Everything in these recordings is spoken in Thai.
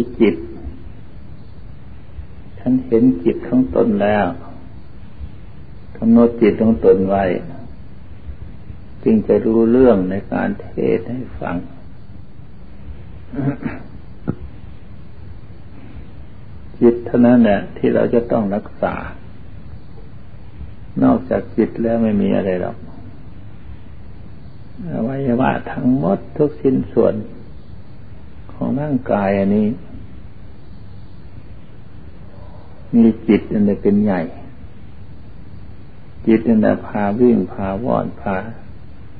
ที่จิตฉันเห็นจิตของตนแล้วกำหนดจิตของตนไว้ จึงจะรู้เรื่องในการเทศให้ฟัง จิตเท่านั้นแหละที่เราจะต้องรักษา นอกจากจิตแล้วไม่มีอะไรหรอกอวัยวะทั้งหมดทุกสิ้นส่วนของร่างกายอันนี้ มีจิตอันนี้เป็นใหญ่ จิตอันนี้พาวิ่งพาว่อนพา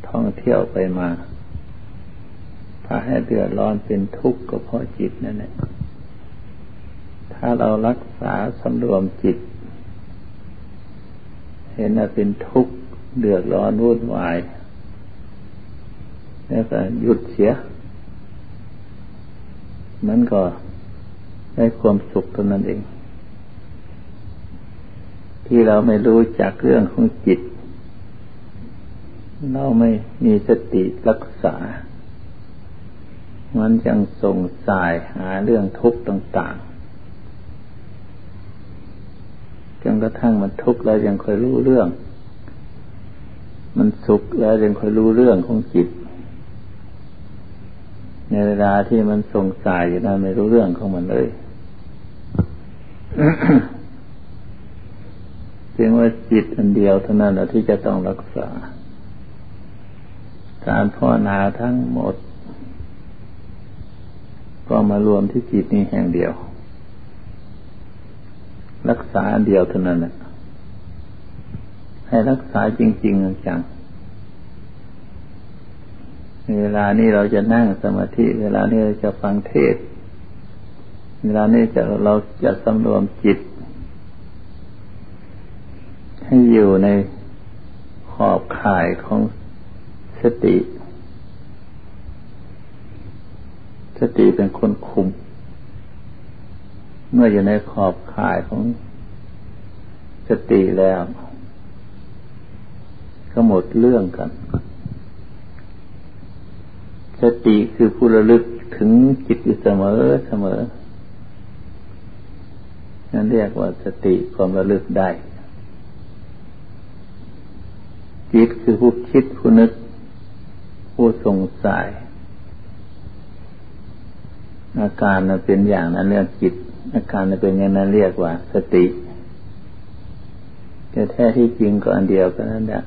ท่องเที่ยวไปมา พาให้เดือดร้อนเป็นทุกข์ก็เพราะจิตนั่นแหละถ้าเรารักษาสำรวมจิต เห็นว่าเป็นทุกข์เดือดร้อนวุ่นวายแล้วก็หยุดเสีย มันก็ได้ความสุขเท่านั้นเอง ที่เราไม่รู้จักเรื่องของจิต เราไม่มีสติรักษา มันยังส่งสายหาเรื่องทุกข์ต่างๆจนกระทั่งมันทุกข์แล้วยังคอยรู้เรื่อง มันสุขแล้วยังคอยรู้เรื่องของจิต ในเวลาที่มันส่งสายอยู่นั้นไม่รู้เรื่องของมันเลย พียงว่าจิตอันเดียวเท่านั้นที่จะต้องรักษา การภาวนาทั้งหมด ก็มารวมที่จิตนี้แห่งเดียว รักษาเดียวเท่านั้นให้รักษาจริง ๆ จังเวลานี้เราจะนั่งสมาธิ เวลานี้เราจะฟังเทศ เวลานี้จะเราจะสำรวมจิต ให้อยู่ในขอบข่ายของสติ สติเป็นคนคุม เมื่ออยู่ในขอบข่ายของสติแล้ว ก็หมดเรื่องกัน สติคือผู้ระลึกถึงจิตอยู่เสมอเสมอนั่นเรียกว่าสติความระลึกได้ จิตคือผู้คิดผู้นึก ผู้สงสัยอาการมันเป็นอย่างนั้นเรียกจิต อาการมันเป็นอย่างนั้นเรียกว่า สติแต่แท้ที่จริงก็อันเดียวกันนั่นแหละ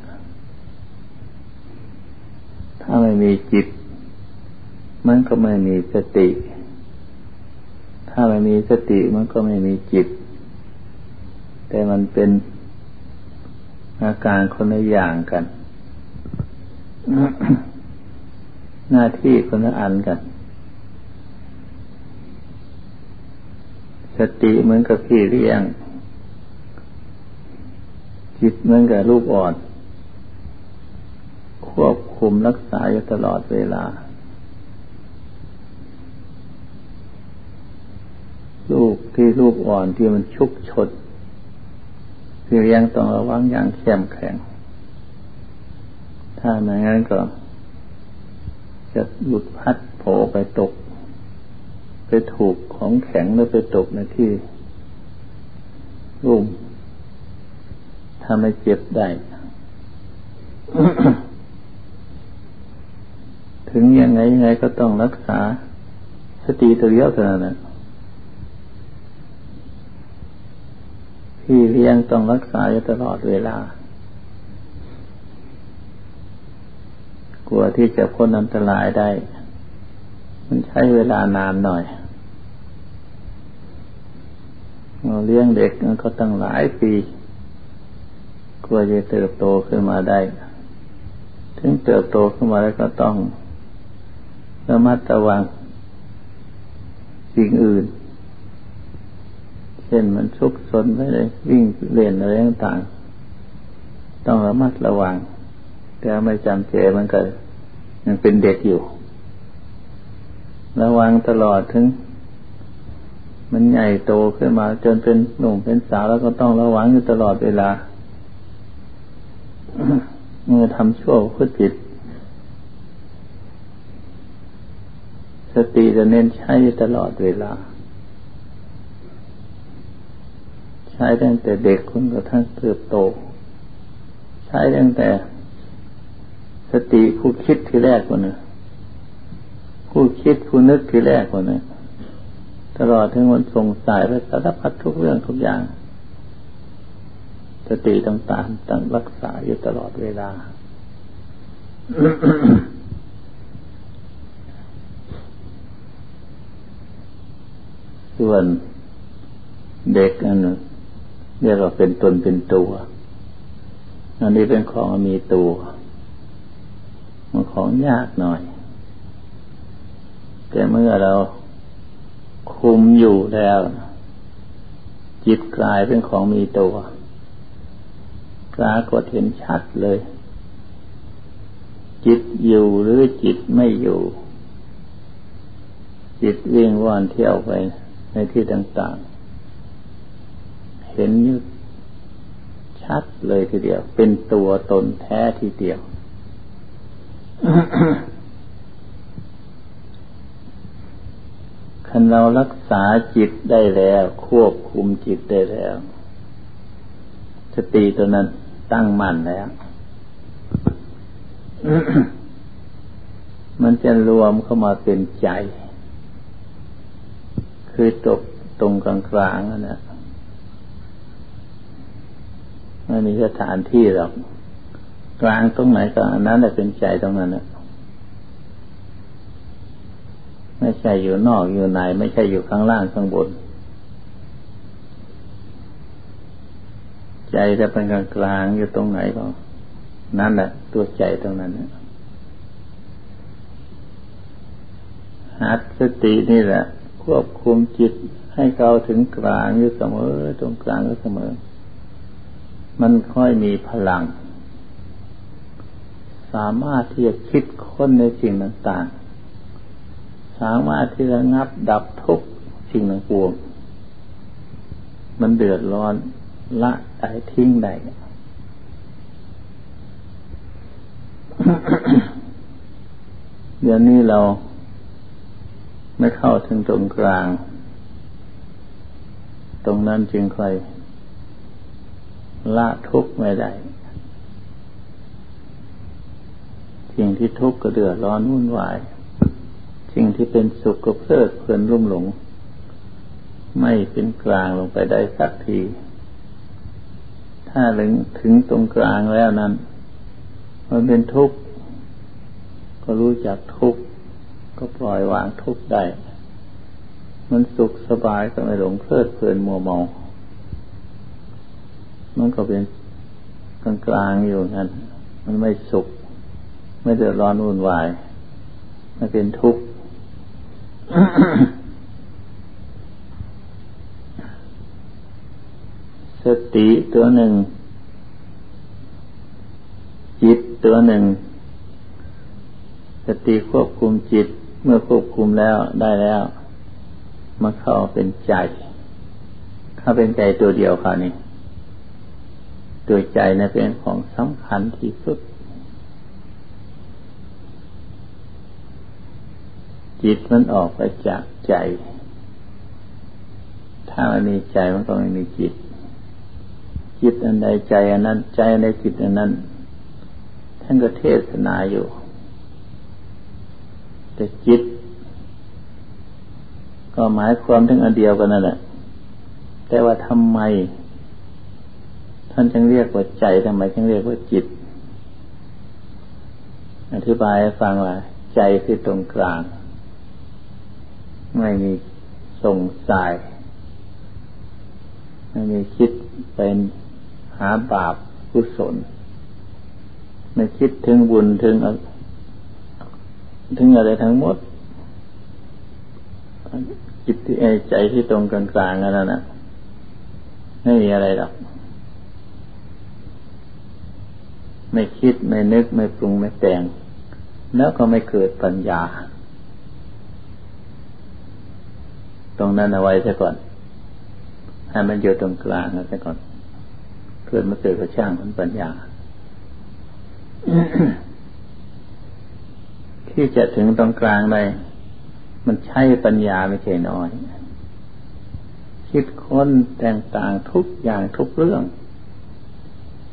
ถ้าไม่มีจิต มันก็ไม่มีสติ ถ้าไม่มีสติมันก็ไม่มีจิต แต่มันเป็น อาการคนละอย่างกัน หน้าที่คนละอันกัน สติเหมือนกับพี่เลี้ยง จิตเหมือนกับลูกอ่อน ควบคุมรักษาอยู่ตลอดเวลา ลูกที่ลูกอ่อนที่มันชุกชด คือยังต้องระวังอย่างเข้มแข็ง ถ้าไม่งั้นก็ จะหลุดพัดโผไปตก ไปถูกของแข็งแล้วไปตกในที่รุ่มถ้าไม่เจ็บได้ ถึงยังไงยังไงก็ต้องรักษาสติตัวเดียวเท่านั้น พี่เลี้ยงต้องรักษาอยู่ตลอดเวลา กลัวที่จะพ้นอันตรายได้ มันใช้เวลานานหน่อยเราเลี้ยงเด็กก็ตั้งหลายปี กลัวจะเติบโตขึ้นมาได้ ถึงเติบโตขึ้นมาแล้วก็ต้องระมัดระวังสิ่งอื่น ช่นมันชุกซนไม่ได้วิ่งเล่นอะไรต่างๆต้องระมัดระวัง แต่ไม่จำเจมันก็ยังเป็นเด็กอยู่ ระวังตลอดถึง มันใหญ่โตขึ้นมา จนเป็นหนุ่มเป็นสาวแล้วก็ต้องระวังอยู่ตลอดเวลาเมื่อทำชั่วพูดผิด สติจะเน้นใช้ตลอดเวลา ใช้ตั้งแต่เด็กคุณกระทั่งเติบโต ใช้ตั้งแต่ สติผู้คิดที่แรกคนนะผู้คิดผู้นึกที่แรกคนนะตลอดถึงวันทรงสายไปสารพัดทุกเรื่องทุกอย่าง สติต่างๆตั้งรักษาอยู่ตลอดเวลา ส่วนเด็กอันนึง เรียกว่าเป็นตนเป็นตัว อันนี้เป็นของมีตัว มันของยากหน่อย แต่เมื่อเราคุมอยู่แล้ว จิตกลายเป็นของมีตัวปรากฏเห็นชัดเลย จิตอยู่หรือจิตไม่อยู่ จิตวิ่งว่อนเที่ยวไปในที่ต่างๆ เห็นยึดชัดเลยทีเดียว เป็นตัวตนแท้ทีเดียว คันเรารักษาจิตได้แล้ว ควบคุมจิตได้แล้ว สติตัวนั้นตั้งมั่นแล้ว มันจะรวมเข้ามาเป็นใจ คือตกตรงกลางกลางน่ะ ไม่มีสถานที่หรอกกลางตรงไหนก็อันนั้นแหละเป็นใจตรงนั้นนะไม่ใช่อยู่นอกอยู่ในไม่ใช่อยู่ข้างล่างข้างบน ใจจะเป็นกลางกลางอยู่ตรงไหนก็ นั่นแหละตัวใจตรงนั้นนะหัดสตินี่แหละ ควบคุมจิตให้เข้าถึงกลางอยู่เสมอ ตรงกลางอยู่เสมอ มันค่อยมีพลัง สามารถที่จะคิดค้นในสิ่งต่างๆ สามารถที่จะงับดับทุกสิ่งทั้งปวงมันเดือดร้อนละได้ทิ้งได้เดี๋ยวนี้เราไม่เข้าถึงตรงกลาง ตรงนั้นจึงค่อย ละทุกข์ไม่ได้ สิ่งที่ทุกข์ก็เดือดร้อนวุ่นวาย สิ่งที่เป็นสุขก็เพลิดเพลินรุ่มหลง ไม่เป็นกลางลงไปได้สักที ถ้าถึงถึงตรงกลางแล้วนั้น มันเป็นทุกข์ ก็รู้จักทุกข์ ก็ปล่อยวางทุกข์ได้ มันสุขสบายก็ไม่หลงเพลิดเพลินมัวเมามั มันก็เป็นกลางกลางอยู่นั้นมันไม่สุข ไม่เดือดร้อนวุ่นวายมันเป็นทุกข์สติตัวหนึ่ง จิตตัวหนึ่ง สติควบคุมจิตเมื่อควบคุมแล้วได้แล้วมาเข้าเป็นใจ เข้าเป็นใจตัวเดียวค่ะนี่ ตัวใจนะเป็นของสำคัญที่สุด จิตมันออกไปจากใจ ถ้ามันมีใจมันก็ไม่มีจิต จิตอันใดใจอันนั้น ใจอันใดจิตอันนั้น ท่านก็เทศนาอยู่ แต่จิต ก็หมายความถึงอันเดียวกันนั่นแหละแต่ว่าทำไม ท่านจึงเรียกว่าใจทำไมจึงเรียกว่าจิต อธิบายให้ฟังว่า ใจคือตรงกลาง ไม่มีส่งสายไม่มีคิดเป็นหาบาปกุศลไม่คิดถึงบุญถึงถึงอะไรทั้งหมด จิตที่ใจที่ตรงกลางๆนั่นน่ะไม่มีอะไรหรอก ไม่คิดไม่นึกไม่ปรุงไม่แต่ง แล้วก็ไม่เกิดปัญญา ตรงนั้นเอาไว้ซะก่อน ให้มันอยู่ตรงกลางซะก่อน เกิดมาเกิดกับช่างมันปัญญา ที่จะถึงตรงกลางได้มันใช่ปัญญาไม่ใช่น้อย คิดค้นแต่งต่างทุกอย่างทุกเรื่อง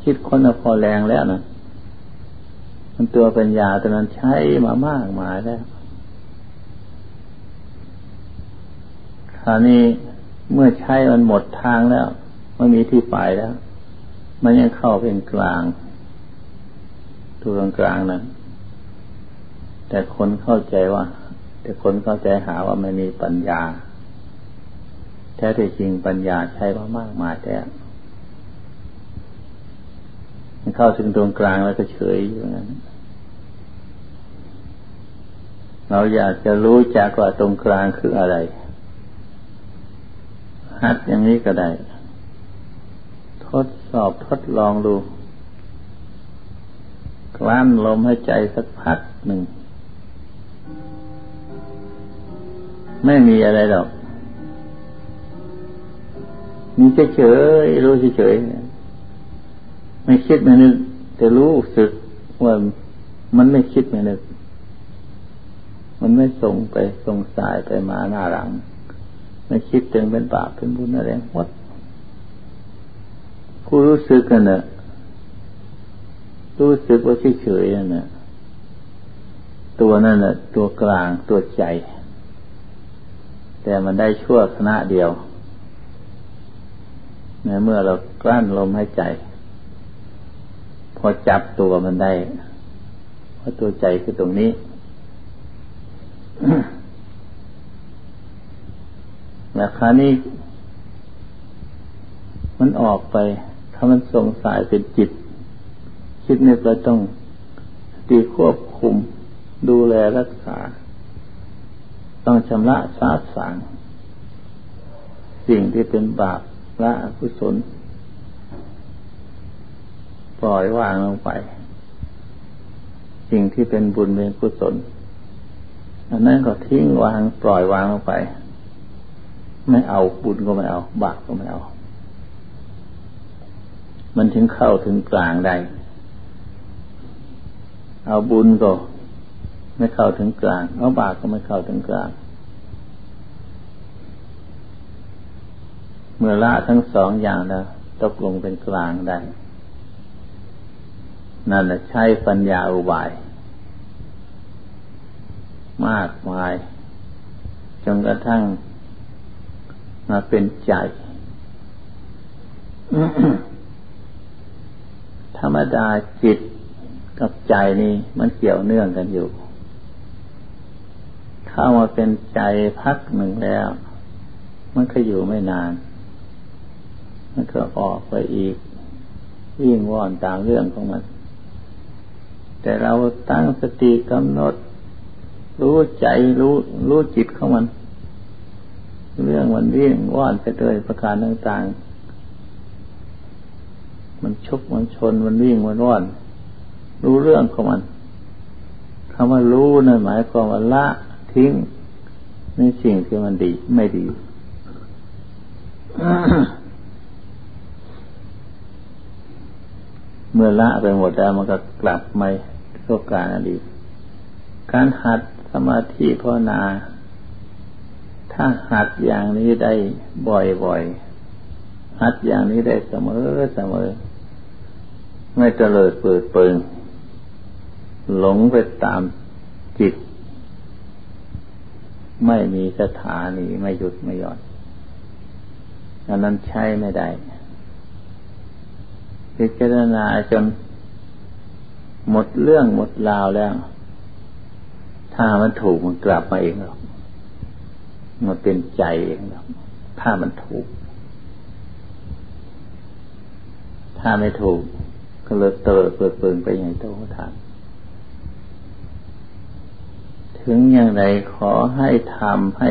คิดค้นพอแรงแล้วนะ มันตัวปัญญาตอนนั้นใช้มามากมายแล้วคราวนี้เมื่อใช้มันหมดทางแล้วไม่มีที่ไปแล้ว มันยังเข้าเป็นกลางตัวกลางนั้นแต่คนเข้าใจว่า แต่คนเข้าใจหาว่าไม่มีปัญญา แท้ที่จริงปัญญาใช้มามากมายแต่มันเข้าถึงตรงกลางแล้วก็เฉยอยู่นั้น เราอยากจะรู้จักว่าตรงกลางคืออะไร หัดอย่างนี้ก็ได้ ทดสอบทดลองดู กลั้นลมให้ใจสักพักหนึ่ง ไม่มีอะไรหรอก มีเฉยๆรู้เฉยๆไม่คิดไม่นึกแต่รู้สึกว่ามันไม่คิดไม่นึก มันไม่ส่งไปส่งสายไปมาหน้าหลัง ไม่คิดถึงเป็นบาปเป็นบุญอะไรหมดผู้รู้สึกกันเนอะรู้สึกว่าเฉยๆนั่นนะตัวนั่นน่ะตัวกลางตัวใจ แต่มันได้ชั่วขณะเดียวในเมื่อเรากลั้นลมหายใจ พอจับตัวมันได้เพราะตัวใจคือตรงนี้ แล้วคานี้มันออกไป ถ้ามันสงสายเป็นจิต คิดในเราต้องตีควบคุม ดูแลรักษา ต้องชำระสาสางสิ่งที่เป็นบาปละอกุศล ปล่อยวางลงไป สิ่งที่เป็นบุญเป็นกุศล อันนั้นก็ทิ้งวางปล่อยวางลงไป ไม่เอาบุญก็ไม่เอา บาปก็ไม่เอา มันถึงเข้าถึงกลางได้ เอาบุญก็ไม่เข้าถึงกลาง เอาบาปก็ไม่เข้าถึงกลาง เมื่อละทั้งสองอย่างแล้วตกลงเป็นกลางได้ นั่นแหละใช้ปัญญาอุบาย มากมาย จนกระทั่งมาเป็นใจธรรมดาจิตกับใจนี่มันเกี่ยวเนื่องกันอยู่ เข้ามาเป็นใจพักหนึ่งแล้ว มันก็อยู่ไม่นาน มันก็ออกไปอีก วิ่งว่อนตามเรื่องของมัน แต่เราตั้งสติกำหนด รู้ใจรู้รู้จิตของมัน เรื่องมันวิ่งว่อนไปเลยประการต่างๆ มันชุกมันชนมันวิ่งมันว่อน รู้เรื่องของมันคำว่ารู้นั่นหมายความว่าละทิ้งในสิ่งที่มันดีไม่ดีเมื่อละไปหมดแล้วมันก็กลับมาโลกการอดีตการหัด สมาธิภาวนา ถ้าหัดอย่างนี้ได้บ่อยๆ หัดอย่างนี้ได้เสมอเสมอ ไม่เจริญเปิดเปิง หลงไปตามจิต ไม่มีสถานีไม่หยุดไม่หย่อนอันนั้นใช้ไม่ได้ พิจารณาจนหมดเรื่องหมดราวแล้ว ถ้ามันถูกมันกลับมาเองหรอกมันเป็นใจเองหรอกถ้ามันถูก ถ้าไม่ถูก ก็เลยเตอเปิดเปิงไปอย่างโตทานถึงอย่างไรขอให้ทำให้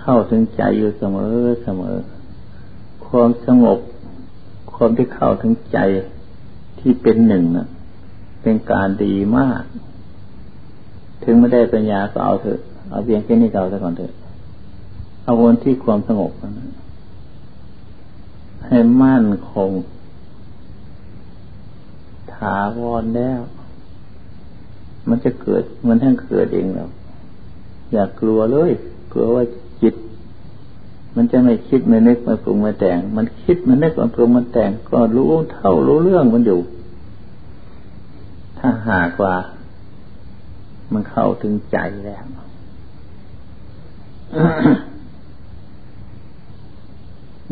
เข้าถึงใจอยู่เสมอเสมอ ความสงบ ความที่เข้าถึงใจที่เป็นหนึ่งนะเป็นการดีมาก ถึงไม่ได้ปัญญาก็เอาเถอะ เอาเพียงแค่นี้เก่าซะก่อนเถอะ เอาวนที่ความสงบนะให้มั่นคง ถาวรแล้ว มันจะเกิด มันทั้งเกิดเองแล้ว อย่ากลัวเลย กลัวว่าจิต มันจะไม่คิดไม่นึกไม่ปรุงไม่แต่ง มันคิดมันนึกมันปรุงมันแต่ง ก็รู้เท่ารู้เรื่องมันอยู่ ถ้าหากว่า มันเข้าถึงใจแล้ว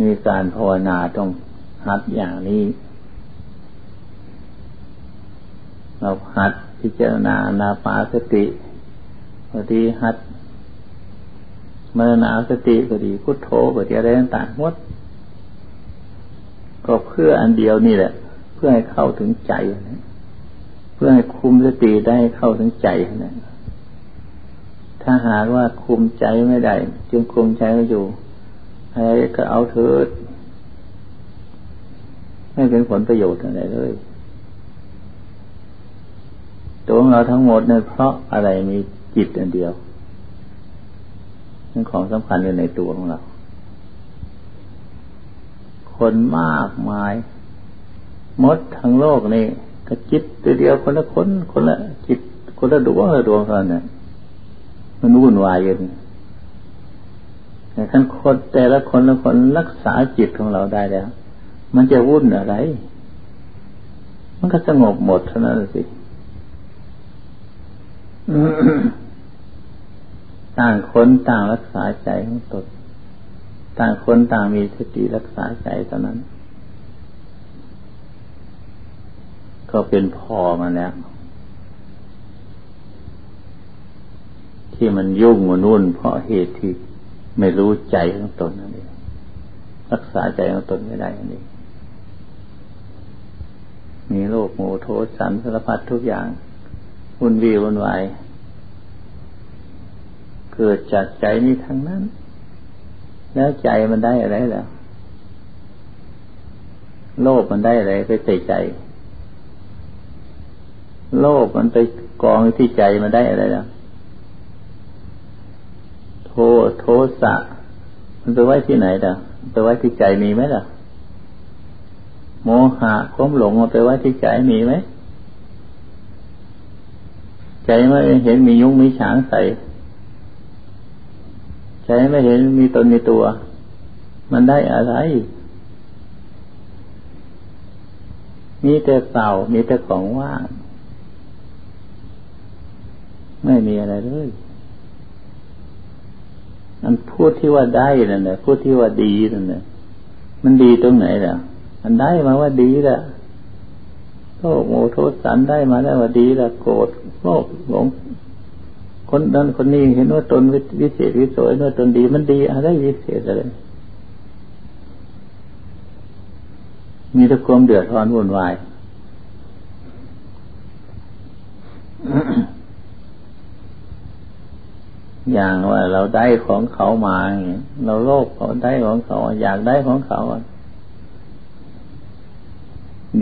มีการภาวนาต้องหัดอย่างนี้ เราหัดพิจารณานาปาสติบางทีหัดมรณาสติก็ดีพุทโธก็ดีอะไรต่างๆหมด ก็เพื่ออันเดียวนี่แหละ เพื่อให้เข้าถึงใจนะ พื่อให้คุมสติได้เข้าถึงใจนะถ้าหากว่าคุมใจไม่ได้ จึงคุมใจไม่อยู่อะไรก็เอาเถิดไม่เป็นผลประโยชน์อะไรเลย ตัวของเราทั้งหมดเนี่ยเพราะอะไรมีจิตอันเดียวนั่นของสำคัญอยู่ในตัวของเรา คนมากมาย มดทั้งโลกนี่ จิตตัวเดียวคนละคนคนละจิตคนละดวงละดวงเท่านั้นมันวุ่นวายอยู่แต่ท่านคนแต่ละคนละคนรักษาจิตของเราได้แล้ว มันจะวุ่นอะไร มันก็สงบหมดเท่านั้นสิต่างคนต่างรักษาใจของตนต่างคนต่างมีสติรักษาใจเท่านั้น ก็เป็นพอมาแล้ว ที่มันยุ่งมันนุ่นเพราะเหตุที่ไม่รู้ใจของตนนั่นเองรักษาใจของตนไม่ได้นั่นเองมีโรคโมโทสันสารพัดทุกอย่างวุ่นวี่วุ่นวายเกิดจากใจนี้ทั้งนั้น แล้วใจมันได้อะไรแล้วโลภมันได้อะไรไปใส่ใจ โลภมันไปกองที่ใจมันได้อะไรแล้วโทโทสะมันไปไว้ที่ไหนล่ะไปไว้ที่ใจมีไหมล่ะ โมหะความหลงมันไปไว้ที่ใจมีไหมใจไม่เห็นมียุ้งมีฉางใส่ใจไม่เห็นมีตนในตัว มันได้อะไร มีแต่เปล่ามีแต่ของว่าง ไม่มีอะไรเลยอันพูดที่ว่าได้นั่นแหละพูดที่ว่าดีนั่นแหละมันดีตรงไหนล่ะมันได้มาว่าดีละโลภโมโทสันได้มาแล้วว่าดีละโกรธโลภหลงคนนั้นคนนี้เห็นว่าตนวิเศษวิโสว่าตนดีมันดีอะไรวิเศษอะไรมีแต่ความเดือดร้อนวุ่นวาย อย่างว่าเราได้ของเขามาเราโลภเขาได้ของเขา อยากได้ของเขา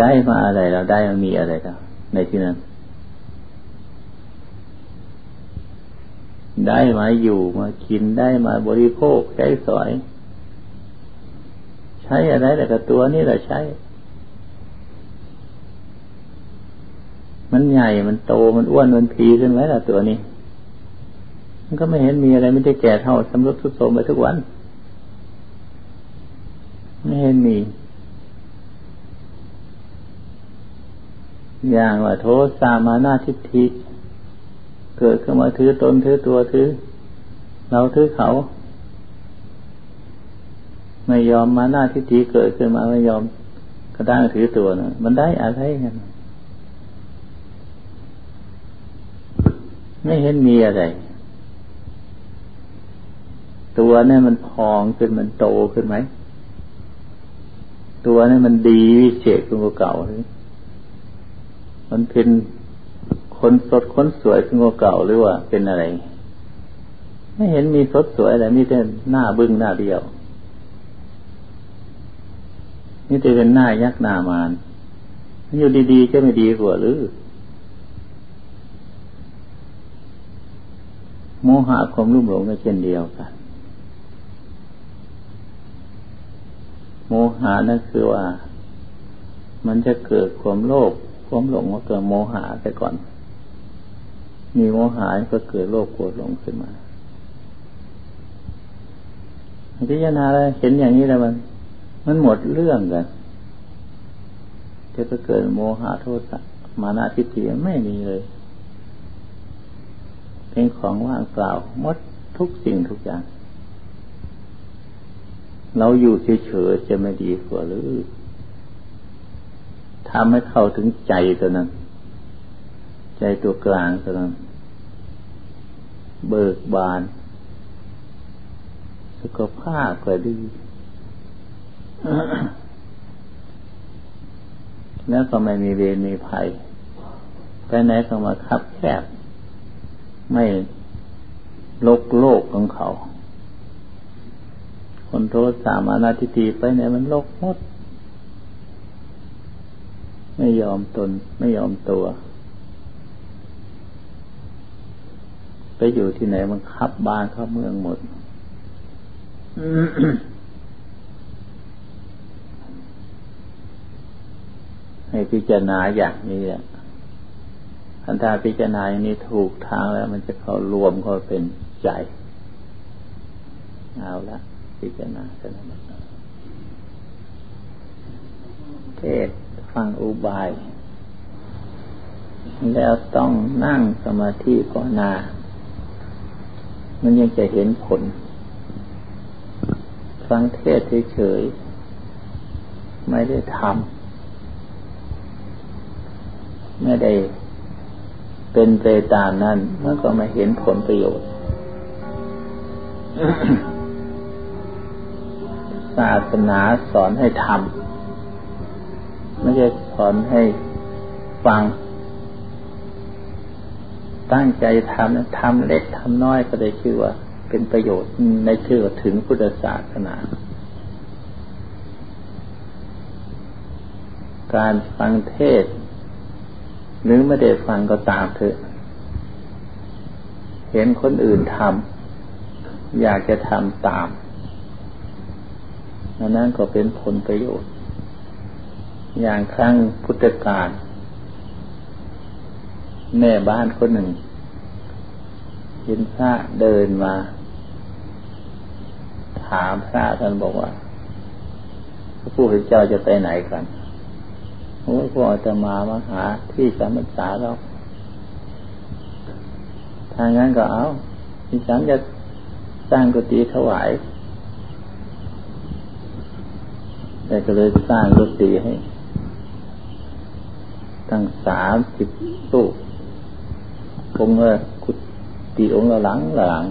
ได้มาอะไรเราได้มันมีอะไรกันในที่นั้น ได้มาอยู่มากินได้มาบริโภคใช้สอย ใช้อะไรแต่กับตัวนี่แหละใช้ มันใหญ่มันโตมันอ้วนมันพีขึ้นไหมล่ะตัวนี้ มันก็ไม่เห็นมีอะไรไม่ได้แก่เท่าสำรุดทุดโทมไปทุกวัน ไม่เห็นมี อย่างว่าโทสามานาทิฏฐิเกิดขึ้นมาถือตนถือตัวถือ เราถือเขา ไม่ยอมมาหน้าทิฏฐิเกิดขึ้นมาไม่ยอมกระด้างถือตัวนะมันได้อะไรกันไม่เห็นมีอะไร ตัวนี่มันพองขึ้นมันโตขึ้นไหม ตัวนี่มันดีวิเศษกว่าเก่าเลยมันเป็นคนสดคนสวยขึ้นกว่าเก่าหรือว่า เป็นอะไร ไม่เห็นมีสดสวยอะไรมีแต่หน้าบึ้งหน้าเดียวนี่จะเป็นหน้ายักษ์หน้ามารอยู่ดีๆจะไม่ดีกว่าหรือโมหะความรุ่มหลงก็เช่นเดียวกัน โมหะนั่นคือว่า มันจะเกิดความโลภความหลงมาเกิดโมหะไปก่อน มีโมหะก็เกิดโลภโกรธหลงขึ้นมาพิจารณาแล้วเห็นอย่างนี้แล้วมัน มันหมดเรื่องกันจะไปเกิดโมหะโทษะมานาทิฏฐิไม่มีเลย เป็นของว่างเปล่าหมดทุกสิ่งทุกอย่าง เราอยู่เฉยๆจะไม่ดีกว่าหรือทำให้เข้าถึงใจตัวนั้น ใจตัวกลางตัวนั้น เบิกบาน สุขภาพก็ดี แล้วก็ไม่มีเวรมีภัยไปไหนก็มาคับแคบ ไม่โลกโลกของเขา คนโทษสามานาทิฏฐิไปไหนมันโลกหมด ไม่ยอมตน ไม่ยอมตัว ไปอยู่ที่ไหนมันคับบ้านเข้าเมืองหมดให้พิจารณาอย่างนี้แหละคันถ้าพิจารณาอย่างนี้ถูกทางแล้ว มันจะเข้ารวมเข้าเป็นใจ เอาละ พิจารณาเท่านั้นเทศฟังอุบาย แล้วต้องนั่งสมาธิก่อนนา มันยังจะเห็นผล ฟังเทศเฉยๆ ไม่ได้ทำ ไม่ได้เป็นไปตามนั้น มันก็ไม่เห็นผลประโยชน์ ศาสนาสอนให้ทำไม่ใช่สอนให้ฟัง ตั้งใจทำทำเล็กทำน้อยก็ได้ชื่อว่า เป็นประโยชน์ในชื่อถึงพุทธศาสนา การฟังเทศ หรือไม่ได้ฟังก็ตามเถอะ เห็นคนอื่นทำอยากจะทำตาม อันนั้นก็เป็นผลประโยชน์ อย่างครั้งพุทธกาลแม่บ้านคนหนึ่งเห็นพระเดินมา ถามพระท่านบอกว่าพระผู้เป็นเจ้าจะไปไหนกันโอ้พ่อจะมามาหาที่สามษาเราทางนั้นก็เอาที่ฉันจะสร้างกุฏิถวาย แต่ก็เลยสร้างกุฏิให้ ตั้งสามสิบตู้องค์ละกุฏิองค์ละหลังหลัง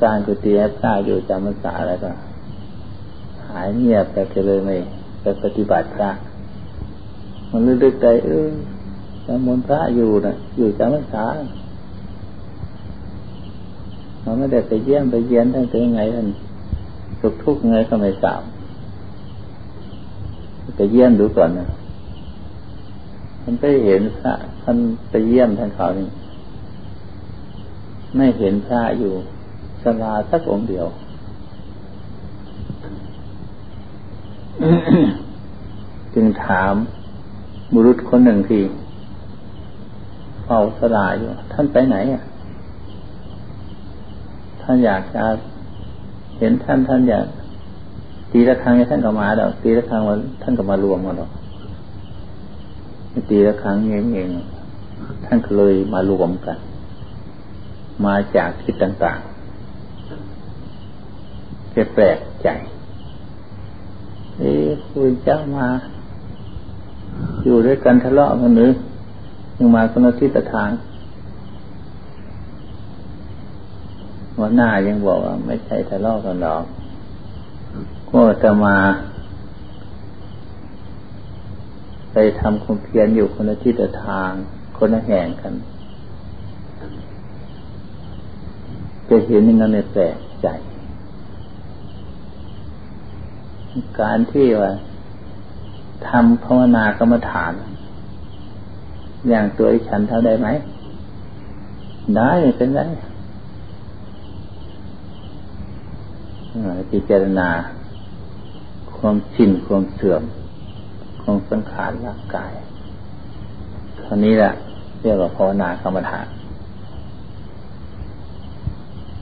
สร้างกุฏิให้พระอยู่จำพรรษาแล้วก็ หายเงียบแต่เลยไม่ไปปฏิบัติพระมันลึกๆใจเออจำมนพระอยู่นะอยู่จำพรรษามันไม่ได้ไปเยี่ยมไปเยียนตั้งแต่ไงท่าน สุขทุกข์ไงก็ไม่ทราบไปเยี่ยมดูก่อนนะมันไปเห็นพระท่านไปเยี่ยมท่านเขานี่ไม่เห็นพระอยู่สลาสักองเดียว จึงถามบุรุษคนหนึ่งที่เฝ้าสลาอยู่ ท่านไปไหนอะ ท่านอยากจะ เห็นท่านท่านอยากตีละครั้งท่านก็มาดอกตีละครั้งวันท่านก็มารวมมาดอกตีละครั้งเองเองท่านก็เลยมารวมกัน มาจากทิศต่างๆจะแปลกใจเอ้คุณเจ้ามา อยู่ด้วยกันทะเลาะกันหรือยังมาคนละทิศทาง วันหน้ายังบอกว่า ไม่ใช่ทะเลาะกันหรอกก็จะมา ไปทำความเพียรอยู่คนละทิศทาง คนละแห่งกันจะเห็นอย่างนั้นแปลกใจ การที่ว่าทำภาวนากรรมฐาน อย่างตัวฉันเท่าได้ไหม ได้เป็นไร พิจารณา ความสิ้นความเสื่อม ของสังขารร่างกายเท่านี้แหละเรียกว่าภาวนากรรมฐาน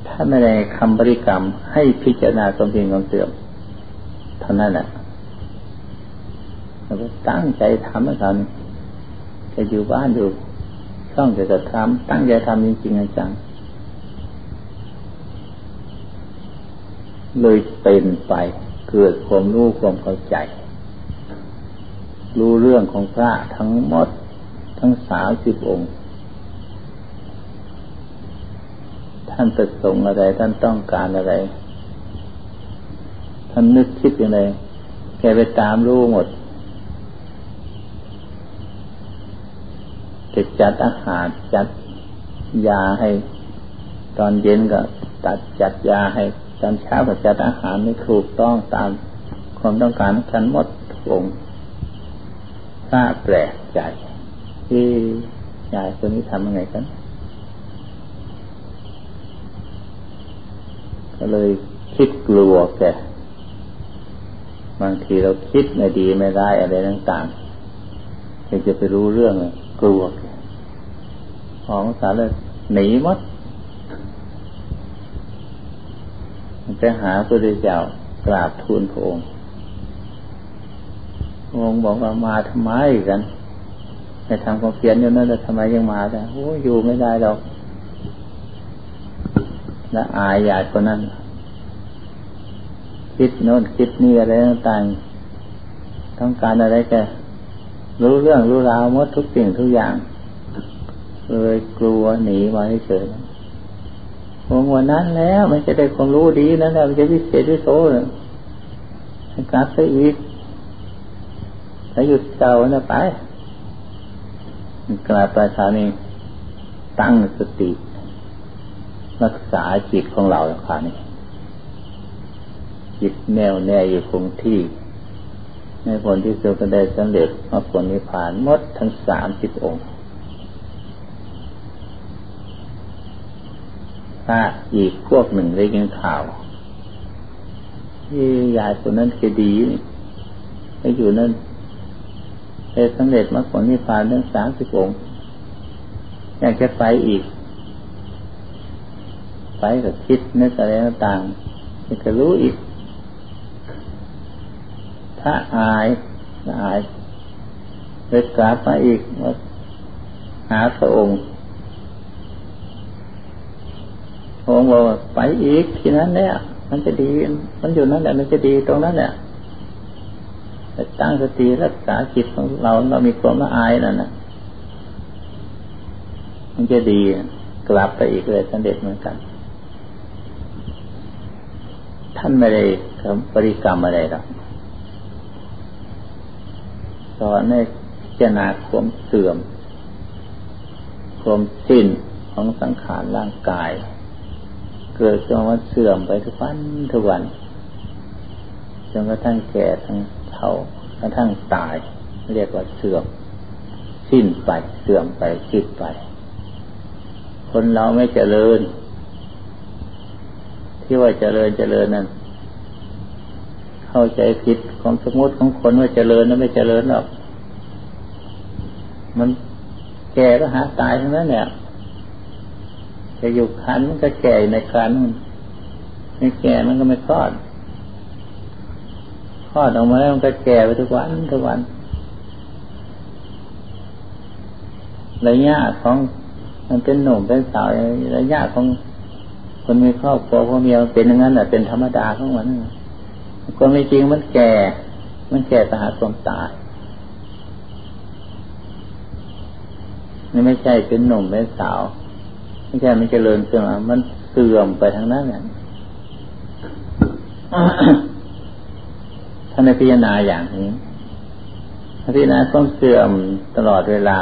ถ้าไม่ได้คำบริกรรมให้พิจารณาความจริงความเสื่อม เท่านั้นแหละเราตั้งใจทำแล้วกันจะอยู่บ้านอยู่ช่องจะทำตั้งใจทำจริงๆจัง เลยเป็นไป เกิดความรู้ความเข้าใจ รู้เรื่องของพระทั้งหมดทั้งสามสิบองค์ ท่านประสงค์อะไร ท่านต้องการอะไร ท่านนึกคิดอย่างไรแกไปตามรู้หมดจะจัดอาหารจัดยาให้ ตอนเย็นก็ตัดจัดยาให้ ตอนเช้าก็จัดอาหารไม่ถูกต้องตามความต้องการทันหมดทุกองถ้าแปลกใจที่ยายคนนี้ทำยังไงกัน ก็เลยคิดกลัวแกบางทีเราคิดไม่ดีไม่ได้อะไรต่างๆจะไปรู้เรื่องกลัวแกของสารเลยหนีมด ไปหาพระพุทธเจ้ากราบทูลพระองค์พระองค์บอกว่ามาทำไมกันไปทำความเพียรอยู่นั่นแล้วทำไมยังมาแต่โอ้อยู่ไม่ได้หรอกและอายญาติคนนั้น คิดโน่นคิดนี่อะไรต่างๆต้องการอะไรแกรู้เรื่องรู้ราวหมดทุกสิ่งทุกอย่างเลยกลัวหนีมาเฉย ผมวันนั้นแล้ว มันจะได้ความรู้ดีนั่นแหละมันจะวิเศษวิโสเลยกลับไปอีกถ้าหยุดเก่าเนี่ยไปกลับไปชานี้ตั้งสติ รักษาจิตของเราล้วค่ะนี่จิตแน่วแน่อยู่คงที่ในผลที่สุดก็ได้สำเร็จมาผลนิพพานหมดทั้งสามสิบองค์ พระอีกพวกหนึ่งได้ยินข่าวที่ยายคนนั้นคือดีไปอยู่นั่นไปสำเร็จมรรคผลนิพพานทั้งสามสิบองค์อยากจะไปอีก ไปกับคิดนึกอะไรต่างๆจะรู้อีก ถ้าอายอายเลยกลับมาอีกว่าหาพระองค์ องค์บอกไปอีกทีนั้นเนี่ย มันจะดี มันอยู่นั่นแหละมันจะดีตรงนั้นแหละแต่ตั้งสติรักษาจิตของเราเรามีความละอายนั่นนะมันจะดีกลับไปอีกเลยสันเด็จเหมือนกัน ท่านไม่ได้ทำปริกรรมอะไรหรอกสอนให้พิจารณาความเสื่อม ความสิ้นของสังขารร่างกาย เกิดจนมันเสื่อมไปทุกวันทุกวันจนกระทั่งแก่ทั้งเท่ากระทั่งตาย เรียกว่าเสื่อม สิ้นไปเสื่อมไปสิ้นไป คนเราไม่เจริญ ที่ว่าเจริญเจริญนั้นเข้าใจผิดของสมมติของคนว่าเจริญนั้นไม่เจริญหรอกมันแก่ก็หาตายทั้งนั้นเนี่ย จะอยู่คันมันก็แก่ในคันไม่แก่มันก็ไม่คลอดคลอดออกมาแล้วมันก็แก่ไปทุกวันทุกวันระยะของมันเป็นหนุ่มเป็นสาวระยะของคนมีครอบครัวพ่อเมียเป็นอย่างนั้นแหละเป็นธรรมดาของมันก็ไม่จริงมันแก่ มันแก่ตหาความตายนี่ไม่ใช่เป็นหนุ่มเป็นสาว ไม่ใช่มันจเจริญเสื่อมมันเสื่อมไปทางนั้นเนี่ยท่านในพิจารณาอย่างนี้พิจารณาต้องเสื่อมตลอดเวลา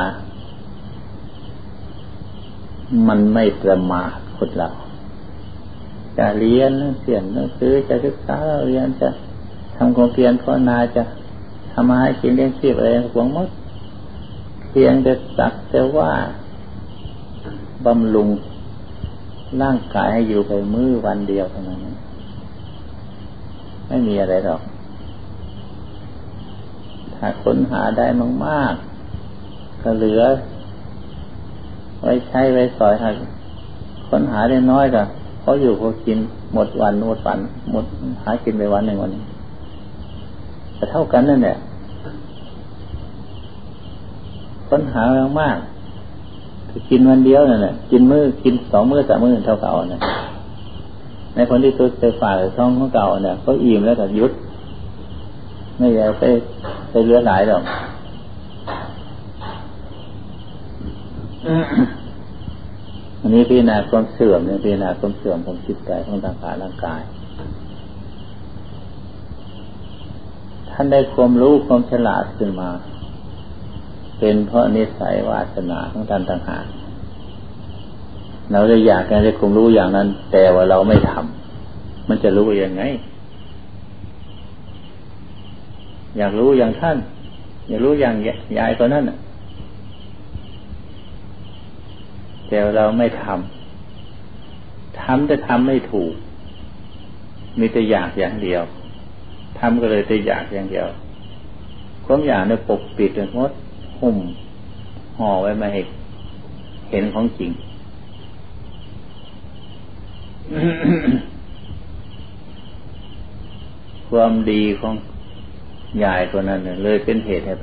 มันไม่ประมาทคนเราจะเรียนเสียนหนังสือจะศึกษาเรียนจะทำความเพียรภาวนาจะทำมาให้กินเลี้ยงชีพอะไรหวงมด เพียงแต่สักแต่ว่า บำรุงร่างกายให้อยู่ไปมื้อวันเดียวเท่านั้นไม่มีอะไรหรอก ถ้าค้นหาได้มากๆ ก็เหลือ ไว้ใช้ไว้สอยหากค้นหาได้น้อยก็พเขาอยู่เขากินหมดวันหมดวันหมดหากินไปวันหนึ่งวันแต่เท่ากันนั่นแหละปัญหามาก กินวันเดียวนั่นแหละกินมือกินสองมือสามมื้อเท่าเก่าเนี่ยในคนที่ตัวเคยฝากท้องของเก่าเนี่ยก็อิ่มแล้วก็ยุด ไม่อยากไปไปเลือหลายหรอกอันนี้พิจารณาความเสื่อมเนี่ยพิจารณาความเสื่อมของจิตใจของทางขาร่างกาย ท่านได้ความรู้ความฉลาดขึ้นมา เป็นเพราะนิสัยวาสนาของท่านต่างหากเราเลยอยากจะได้ความรู้อย่างนั้น แต่ว่าเราไม่ทำมันจะรู้ยังไง อยากรู้อย่างท่าน อยากรู้อย่างยายคนนั้นแต่เราไม่ทำทำแต่ทำไม่ถูก มีแต่อยากอย่างเดียวทำก็เลยแต่อยากอย่างเดียวความอยากเนี่ยปกปิดเลยมด หุ้มห่อไว้ไม่ให้เห็นของจริง ความดีของยายคนนั้นเลยเป็นเหตุให้